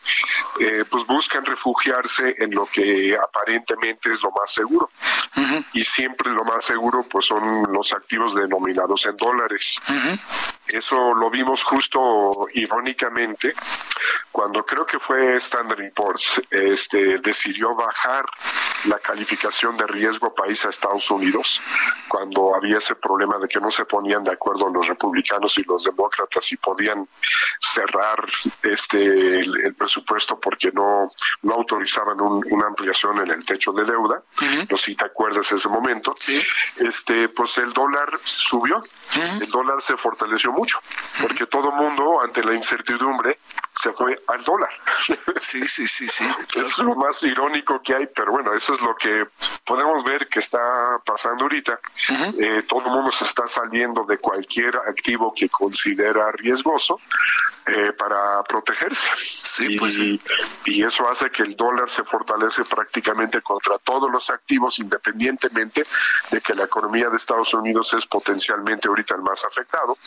eh, pues buscan refugiarse en lo que aparentemente es lo más seguro. Uh -huh. Y siempre lo más seguro pues son los activos denominados en dólares. Eso lo vimos justo irónicamente cuando creo que fue Standard Poor's este, decidió bajar la calificación de riesgo país a Estados Unidos cuando había ese problema de que no se ponían de acuerdo los republicanos y los demócratas y podían cerrar este el, el presupuesto porque no, no autorizaban un, una ampliación en el techo de deuda. Uh -huh. No sé si te acuerdas ese momento. Sí. Este, pues el dólar subió, uh -huh. el dólar se fortaleció mucho, porque todo mundo ante la incertidumbre se fue al dólar. Sí, sí, sí, sí. Claro. Es lo más irónico que hay, pero bueno, eso es lo que podemos ver que está pasando ahorita. Uh -huh. eh, todo el mundo se está saliendo de cualquier activo que considera riesgoso eh, para protegerse. Sí, y, pues sí. y eso hace que el dólar se fortalece prácticamente contra todos los activos, independientemente de que la economía de Estados Unidos es potencialmente ahorita el más afectado.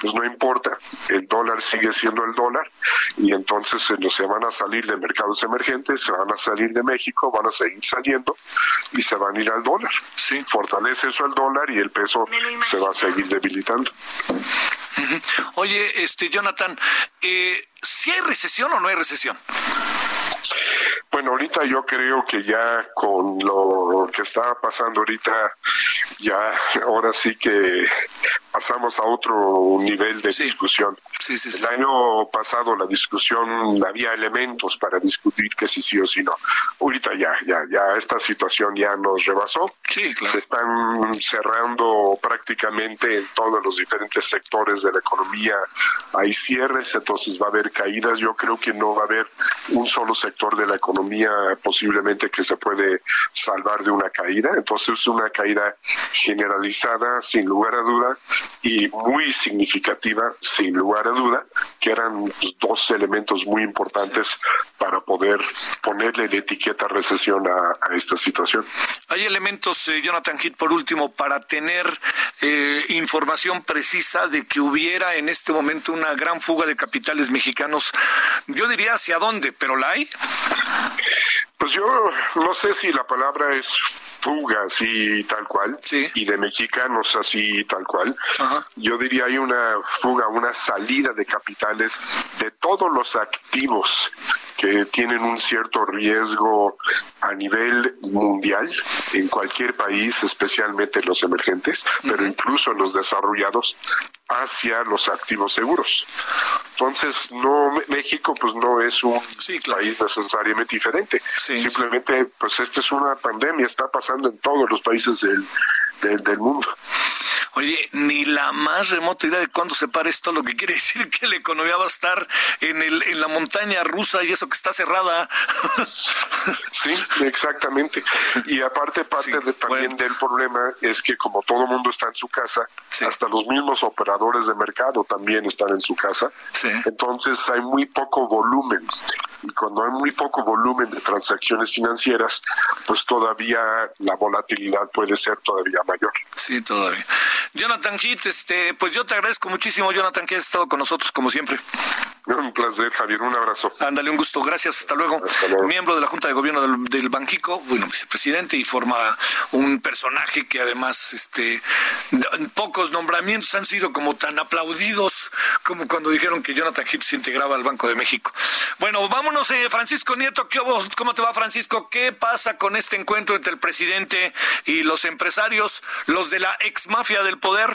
Pues no importa, el dólar sigue siendo el dólar y entonces se, se van a salir de mercados emergentes, se van a salir de México, van a seguir saliendo y se van a ir al dólar. Sí. Fortalece eso el dólar y el peso se va a seguir debilitando. Uh -huh. Oye, este Jonathan, eh, ¿si hay recesión o no hay recesión? Bueno, ahorita yo creo que ya con lo que está pasando ahorita, ya ahora sí que pasamos a otro nivel de sí. discusión. Sí, sí, El año pasado la discusión había elementos para discutir que si sí o si no. Ahorita ya, ya, ya esta situación ya nos rebasó. Sí, claro. Se están cerrando prácticamente en todos los diferentes sectores de la economía. Hay cierres, entonces va a haber caídas. Yo creo que no va a haber un solo sector de la economía posiblemente que se puede salvar de una caída. Entonces es una caída generalizada, sin lugar a duda, y muy significativa, sin lugar a duda, que eran dos elementos muy importantes para poder ponerle la etiqueta recesión a, a esta situación. Hay elementos, eh, Jonathan Heath, por último, para tener eh, información precisa de que hubiera en este momento una gran fuga de capitales mexicanos. Yo diría hacia dónde, pero la hay. Pues yo no sé si la palabra es fuga así tal cual sí. y de mexicanos así tal cual. Ajá. Yo diría hay una fuga, una salida de capitales de todos los activos que tienen un cierto riesgo a nivel mundial en cualquier país, especialmente los emergentes, uh -huh. pero incluso los desarrollados, hacia los activos seguros. Entonces, no México pues no es un sí, claro. país necesariamente diferente. Sí, Simplemente, sí. pues esta es una pandemia, está pasando en todos los países del, del, mundo. Oye, ni la más remota idea de cuándo se para esto, lo que quiere decir que la economía va a estar en, el, en la montaña rusa y eso que está cerrada. Sí, exactamente. Y aparte, parte sí, de, también bueno. del problema es que como todo mundo está en su casa, sí. hasta los mismos operadores de mercado también están en su casa. Sí. Entonces hay muy poco volumen y cuando hay muy poco volumen de transacciones financieras, pues todavía la volatilidad puede ser todavía mayor. Sí, todavía. Jonathan Heath, este, pues yo te agradezco muchísimo, Jonathan, que has estado con nosotros como siempre. Un placer, Javier, un abrazo. Ándale, un gusto, gracias, hasta luego. Miembro de la Junta de Gobierno del, del, Banquico, bueno, vicepresidente y forma un personaje que además, este, pocos nombramientos han sido como tan aplaudidos como cuando dijeron que Jonathan Heath se integraba al Banco de México. Bueno, vámonos, eh, Francisco Nieto, ¿cómo te va, Francisco? ¿Qué pasa con este encuentro entre el presidente y los empresarios, los de la ex mafia del poder?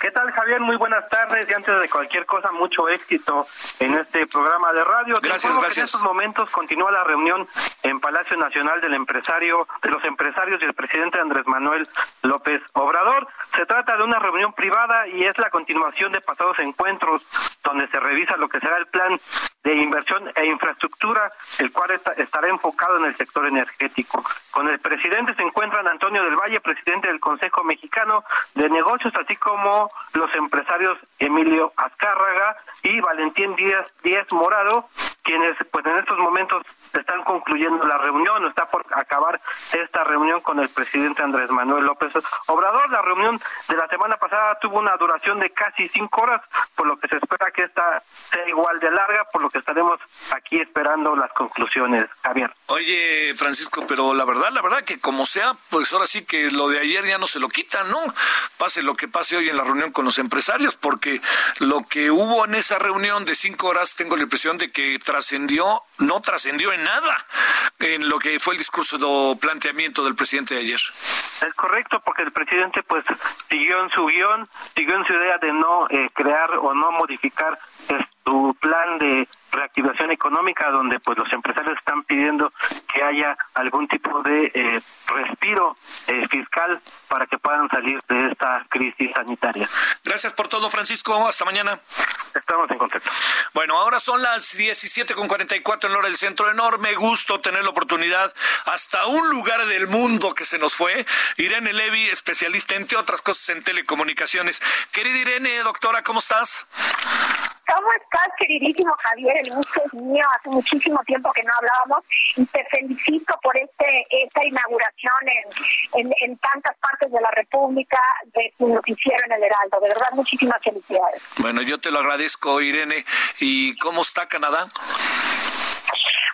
¿Qué tal, Javier? Muy buenas tardes y antes de cualquier cosa, mucho éxito en este programa de radio. Gracias, gracias. en estos momentos continúa la reunión en Palacio Nacional del empresario, de los empresarios y el presidente Andrés Manuel López Obrador. Se trata de una reunión privada y es la continuación de pasados encuentros donde se revisa lo que será el plan de inversión e infraestructura, el cual estará enfocado en el sector energético. Con el presidente se encuentran Antonio del Valle, presidente del Consejo Mexicano de Negocios, así como los empresarios Emilio Azcárraga y Valentín Díaz, Díaz Morado, quienes pues en estos momentos están concluyendo la reunión, está por acabar esta reunión con el presidente Andrés Manuel López Obrador. La reunión de la semana pasada tuvo una duración de casi cinco horas, por lo que se espera que esta sea igual de larga, por lo que estaremos aquí esperando las conclusiones, Javier. Oye, Francisco, pero la verdad, la verdad que como sea, pues ahora sí que lo de ayer ya no se lo quitan, ¿no? Pase lo que pase hoy en la reunión con los empresarios, porque lo que hubo en esa reunión de cinco horas, tengo la impresión de que trascendió, no trascendió en nada en lo que fue el discurso de planteamiento del presidente de ayer. Es correcto, porque el presidente pues siguió en su guion, siguió en su idea de no eh, crear o no modificar su plan de reactivación económica donde pues los empresarios están pidiendo que haya algún tipo de eh, respiro eh, fiscal para que puedan salir de esta crisis sanitaria. Gracias por todo, Francisco. Hasta mañana. Estamos en contacto. Bueno, ahora son las 17.44 en hora del centro. Enorme gusto tener la oportunidad hasta un lugar del mundo que se nos fue. Irene Levy, especialista entre otras cosas en telecomunicaciones. Querida Irene, doctora, ¿cómo estás? ¿Cómo estás, queridísimo Javier? El gusto es mío. Hace muchísimo tiempo que no hablábamos y te felicito por este esta inauguración en, en, tantas partes de la República de tu noticiero en el Heraldo. De verdad, muchísimas felicidades. Bueno, yo te lo agradezco, Irene. ¿Y cómo está Canadá?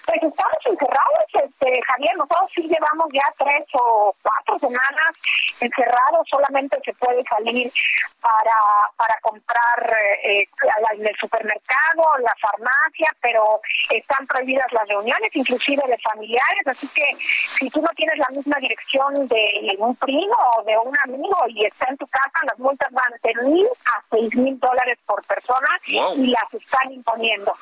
Pues estamos encerrados, este, Javier, nosotros sí llevamos ya tres o cuatro semanas encerrados, solamente se puede salir para, para comprar eh, en el supermercado, la farmacia, pero están prohibidas las reuniones, inclusive de familiares, así que si tú no tienes la misma dirección de un primo o de un amigo y está en tu casa, las multas van de mil a seis mil dólares por persona y las están imponiendo.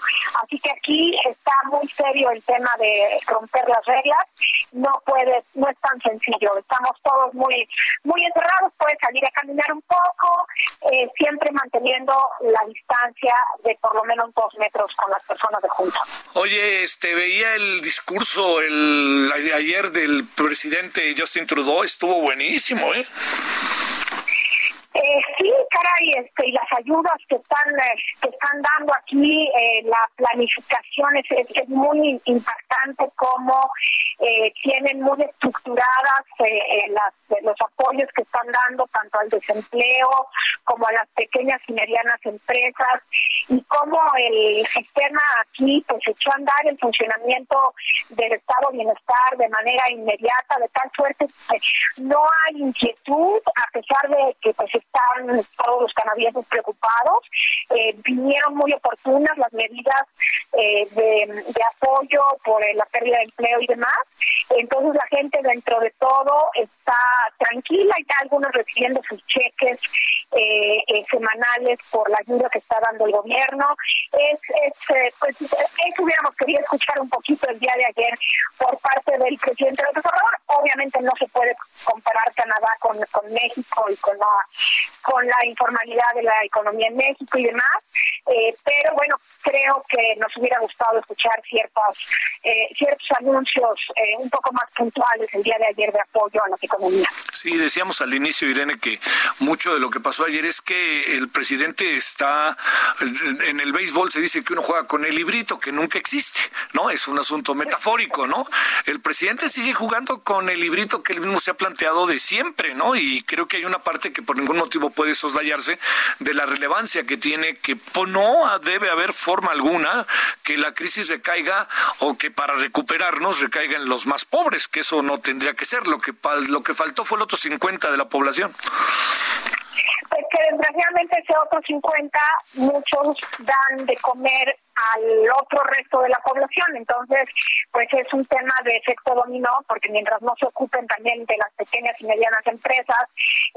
Así que aquí está muy serio el tema de romper las reglas, no puede, no es tan sencillo, estamos todos muy, muy encerrados, puedes salir a caminar un poco, eh, siempre manteniendo la distancia de por lo menos dos metros con las personas de junto. Oye, este veía el discurso el ayer del presidente Justin Trudeau, estuvo buenísimo, ¿eh? Eh, sí, caray, este, y las ayudas que están eh, que están dando aquí, eh, la planificación es, es, muy impactante como eh, tienen muy estructuradas las, los apoyos que están dando tanto al desempleo como a las pequeñas y medianas empresas y cómo el sistema aquí pues echó a andar el funcionamiento del estado de bienestar de manera inmediata, de tal suerte que no hay inquietud a pesar de que pues están todos los canadienses preocupados. Eh, vinieron muy oportunas las medidas eh, de, apoyo por eh, la pérdida de empleo y demás. Entonces la gente dentro de todo está tranquila y algunos recibiendo sus cheques semanales por la ayuda que está dando el gobierno. Es, es pues, eso hubiéramos querido escuchar un poquito el día de ayer por parte del presidente López Obrador. obviamente no se puede comparar Canadá con, con México y con la con la informalidad de la economía en México y demás, eh, pero bueno, creo que nos hubiera gustado escuchar ciertos, eh, ciertos anuncios eh, un poco más puntuales el día de ayer de apoyo a la Sí, decíamos al inicio, Irene, que mucho de lo que pasó ayer es que el presidente está, en el béisbol se dice que uno juega con el librito, que nunca existe, ¿no? Es un asunto metafórico, ¿no? El presidente sigue jugando con el librito que él mismo se ha planteado de siempre, ¿no? Y creo que hay una parte que por ningún motivo puede soslayarse de la relevancia que tiene, que no debe haber forma alguna que la crisis recaiga o que para recuperarnos recaiga en los más pobres, que eso no tendría que ser. Lo que, lo que faltó fue el otro 50 de la población. Pues que desgraciadamente ese otro 50 muchos dan de comer al otro resto de la población. Entonces, pues es un tema de efecto dominó, porque mientras no se ocupen también de las pequeñas y medianas empresas,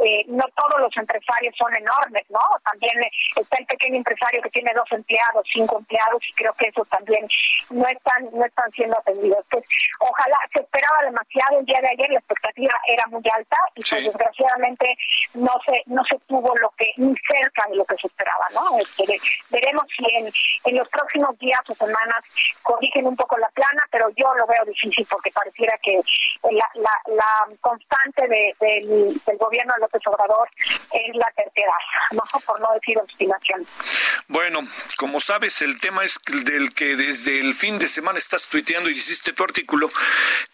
eh, no todos los empresarios son enormes, ¿no? También está el pequeño empresario que tiene dos empleados, cinco empleados, y creo que eso también no están, no están siendo atendidos. Pues ojalá, se esperaba demasiado el día de ayer, la expectativa era muy alta, y pues desgraciadamente no se, no se tuvo lo que, ni cerca de lo que se esperaba, ¿no? Este, veremos si en, en los próximos próximos días o semanas corrigen un poco la plana, pero yo lo veo difícil porque pareciera que la, la, constante de, del, gobierno de López Obrador es la terquedad, ¿no? por no decir obstinación. Bueno, como sabes, el tema es del que desde el fin de semana estás tuiteando y hiciste tu artículo,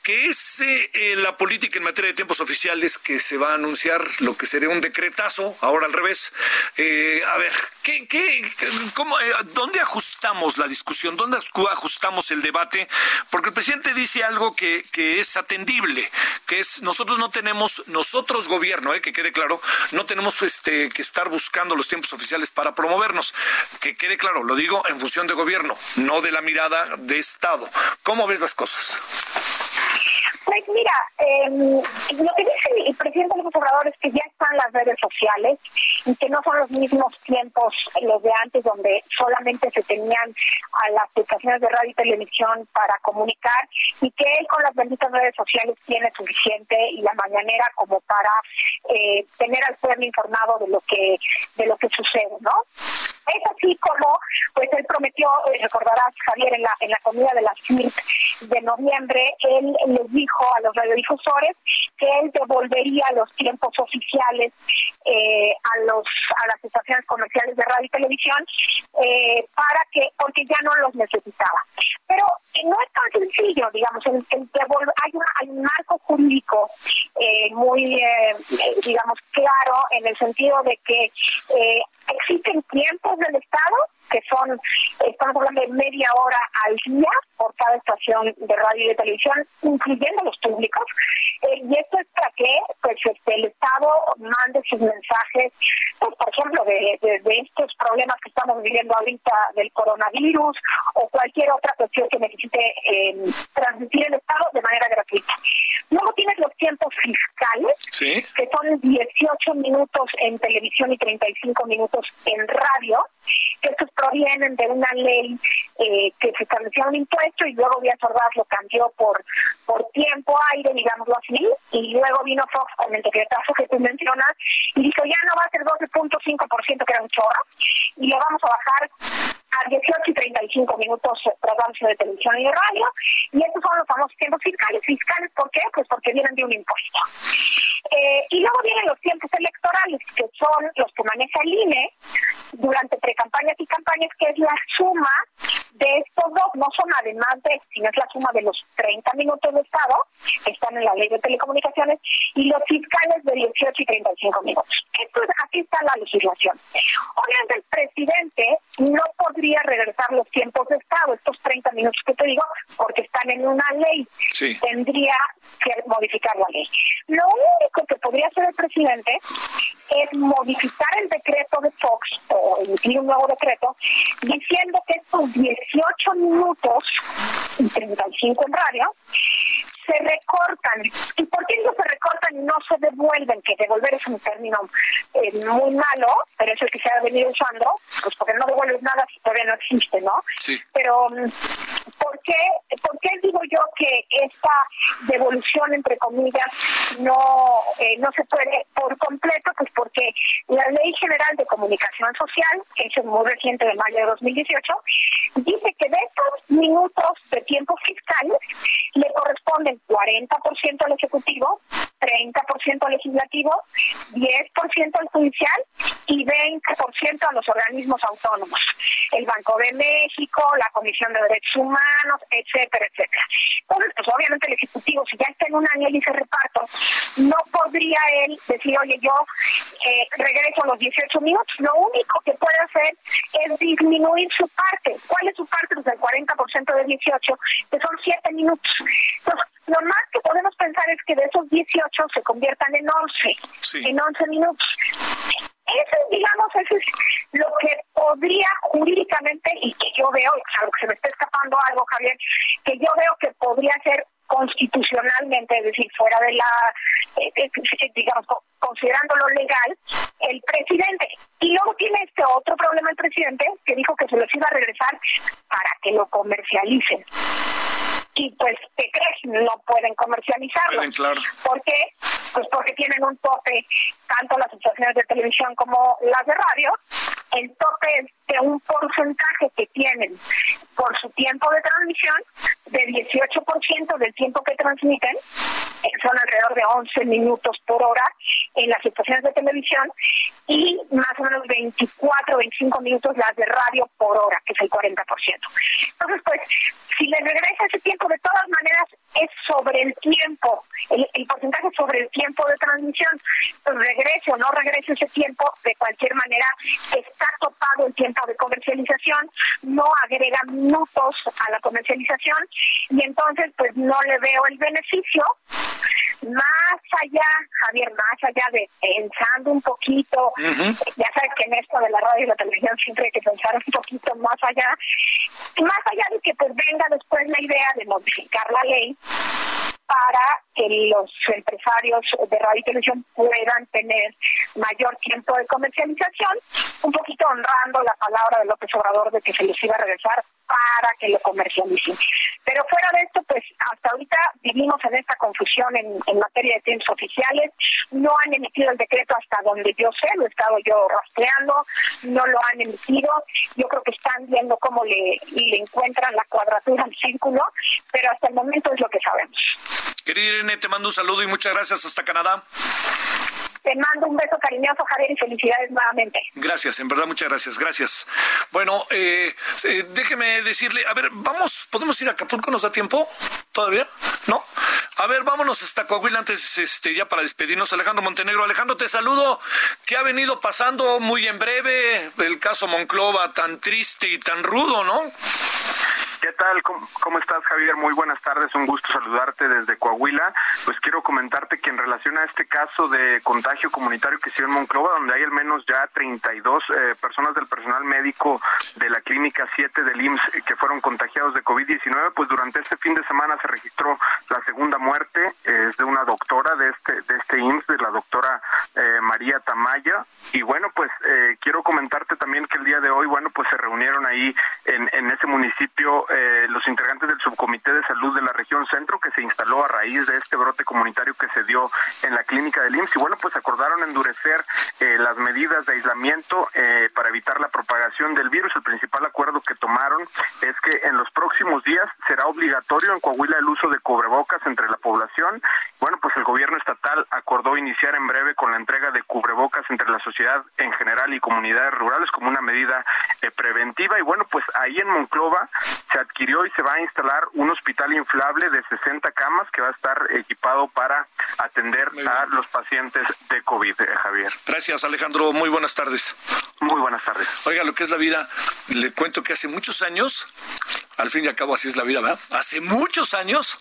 que es eh, eh, la política en materia de tiempos oficiales que se va a anunciar, lo que sería un decretazo, ahora al revés. Eh, a ver, ¿qué, qué, cómo, ¿dónde ajustamos? La discusión? ¿Dónde ajustamos el debate? Porque el presidente dice algo que, que es atendible, que es nosotros no tenemos, nosotros gobierno, eh, que quede claro, no tenemos este, que estar buscando los tiempos oficiales para promovernos. Que quede claro, lo digo en función de gobierno, no de la mirada de Estado. ¿Cómo ves las cosas? Pues mira, eh, lo que dice el presidente López Obrador es que ya están las redes sociales y que no son los mismos tiempos los de antes donde solamente se tenían a las aplicaciones de radio y televisión para comunicar y que él con las benditas redes sociales tiene suficiente y la mañanera como para eh, tener al pueblo informado de lo que de lo que sucede, ¿no? Es así como, pues él prometió, eh, recordarás Javier, en la, en la comida de la CIRT de noviembre, él les dijo a los radiodifusores que él devolvería los tiempos oficiales eh, a los a las estaciones comerciales de radio y televisión eh, para que porque ya no los necesitaba. Pero no es tan sencillo digamos el, hay, hay un marco jurídico muy digamos claro en el sentido de que existen tiempos del Estado que son, estamos hablando de media hora al día por cada estación de radio y de televisión, incluyendo los públicos. Eh, y esto es para que pues, este, el Estado mande sus mensajes, pues, por ejemplo, de, estos problemas que estamos viviendo ahorita del coronavirus o cualquier otra cuestión que necesite eh, transmitir el Estado de manera gratuita. Luego tienes los tiempos fiscales, que son 18 minutos en televisión y 35 minutos en radio, que estos provienen de una ley eh, que se establecía un impuesto y luego Díaz Ordaz lo cambió por por tiempo, aire, digámoslo así, y luego vino Fox con el decretazo que tú mencionas y dijo ya no va a ser 12.5% que era un chorro y lo vamos a bajar a 18 y 35 minutos programas de televisión y radio y estos son los famosos tiempos fiscales. ¿Fiscales por qué? Pues porque vienen de un impuesto. Eh, y luego vienen los tiempos electorales, que son los que maneja el INE durante precampañas y campañas, que es la suma de estos dos, no son además de, sino es la suma de los 30 minutos de Estado, que están en la ley de telecomunicaciones, y los fiscales de 18 y 35 minutos. Esto es, así está la legislación. Obviamente el presidente no podría regresar los tiempos de Estado, estos 30 minutos que te digo, porque están en una ley. Tendría que modificar la ley. Lo único que podría hacer el presidente es modificar el decreto de Fox o emitir un nuevo decreto diciendo que estos 18 minutos y 35 en radio se recortan. ¿Y por qué no se recortan y no se devuelven? Que devolver es un término eh, muy malo, pero es el que se ha venido usando, pues porque no devuelves nada si todavía no existe, ¿no? Sí. Pero, mm, ¿por qué, ¿por qué digo yo que esta devolución, entre comillas, no, eh, no se puede por completo? Pues porque la Ley General de Comunicación Social, que es muy reciente de mayo de 2018, dice que de estos minutos de tiempo fiscal le corresponden 40% al Ejecutivo, 30% al legislativo, 10% al judicial y 20% a los organismos autónomos, el Banco de México, la Comisión de Derechos Humanos, etcétera, etcétera. Entonces, pues obviamente el Ejecutivo, si ya está en un año y dice reparto, no podría él decir, oye, yo eh, regreso los 18 minutos. Lo único que puede hacer es disminuir su parte. ¿Cuál es su parte? Pues el 40% de 18, que son 7 minutos. Entonces, lo más que podemos pensar es que de esos 18 se conviertan en 11, en 11 minutos. Eso, digamos, eso es lo que podría jurídicamente, y que yo veo, salvo que se me está escapando algo, Javier, que yo veo que podría ser constitucionalmente, es decir, fuera de la, eh, eh, digamos, considerando lo legal, el presidente. Y luego tiene este otro problema el presidente, que dijo que se los iba a regresar para que lo comercialicen y pues ¿qué crees? No pueden comercializarlo. claro. ¿Por qué? Pues porque tienen un tope, tanto las estaciones de televisión como las de radio, el tope es de un porcentaje que tienen por su tiempo de transmisión de 18% del tiempo que transmiten, son alrededor de 11 minutos por hora en las estaciones de televisión y más o menos 24, 25 minutos las de radio por hora, que es el 40%. Entonces, pues, si le regresa ese tiempo, de todas maneras es sobre el tiempo, el, porcentaje sobre el tiempo de transmisión. Pues regrese o no regrese ese tiempo, de cualquier manera está topado el tiempo de comercialización, no agrega minutos a la comercialización y entonces pues no le veo el beneficio más allá, Javier, más allá de pensando un poquito, ya sabes que en esto de la radio y la televisión siempre hay que pensar un poquito más allá, más allá de que pues venga después la idea de modificar la ley para que los empresarios de radio y televisión puedan tener mayor tiempo de comercialización, un poquito honrando la palabra de López Obrador de que se les iba a regresar para que lo comercialicen. Pero fuera de esto, pues hasta ahorita vivimos en esta confusión en, materia de tiempos oficiales, no han emitido el decreto hasta donde yo sé, lo he estado yo rastreando, no lo han emitido, yo creo que están viendo cómo le, le encuentran la cuadratura al círculo, pero hasta el momento es lo que sabemos. Querida Irene, te mando un saludo y muchas gracias hasta Canadá. Te mando un beso cariñoso, Javier, y felicidades nuevamente. Gracias, en verdad, muchas gracias, gracias. Bueno, eh, eh, déjeme decirle, a ver, vamos, ¿podemos ir a Acapulco? ¿Nos da tiempo? ¿Todavía? ¿No? A ver, vámonos hasta Coahuila antes, este, ya para despedirnos. Alejandro Montenegro. Alejandro, te saludo. ¿Qué ha venido pasando muy en breve? El caso Monclova, tan triste y tan rudo, ¿no? ¿Qué tal? ¿Cómo, estás, Javier? Muy buenas tardes, un gusto saludarte desde Coahuila. Pues quiero comentarte que en relación a este caso de contagio comunitario que se dio en Monclova, donde hay al menos ya 32 eh, personas del personal médico de la Clínica 7 del IMSS que fueron contagiados de COVID-19, pues durante este fin de semana se registró la segunda muerte, es de una doctora de este, de este IMSS, de la doctora eh, María Tamaya. Y bueno, pues eh, quiero comentarte también que el día de hoy, bueno, pues se reunieron ahí en, en ese municipio eh, los integrantes del subcomité de salud de la región centro que se instaló a raíz de este brote comunitario que se dio en la clínica del IMSS y bueno pues acordaron endurecer eh, las medidas de aislamiento eh, para evitar la propagación del virus. El principal acuerdo que tomaron es que en los próximos días será obligatorio en Coahuila el uso de cubrebocas entre la población. Bueno pues el gobierno estatal acordó iniciar en breve con la entrega de cubrebocas entre la sociedad en general y comunidades rurales como una medida preventiva. Y bueno pues ahí en Monclova se adquirió y se va a instalar un hospital inflable de 60 camas que va a estar equipado para atender a los pacientes de COVID, eh, Javier. Gracias, Alejandro. Muy buenas tardes. Muy buenas tardes. Oiga, lo que es la vida, le cuento que hace muchos años, al fin y al cabo así es la vida, ¿verdad? Hace muchos años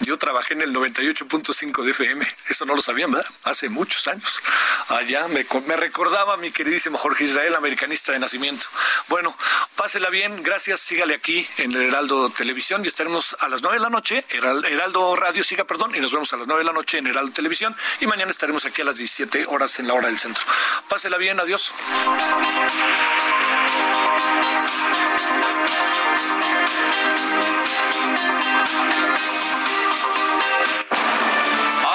Yo trabajé en el 98.5 de FM. Eso no lo sabían, ¿verdad? Hace muchos años. Allá me, recordaba mi queridísimo Jorge Israel, americanista de nacimiento. Bueno, pásela bien. Gracias. Sígale aquí en el Heraldo Televisión y estaremos a las 9 de la noche. Heraldo Radio siga, perdón. Y nos vemos a las 9 de la noche en Heraldo Televisión. Y mañana estaremos aquí a las 17 horas en la hora del centro. Pásela bien. Adiós.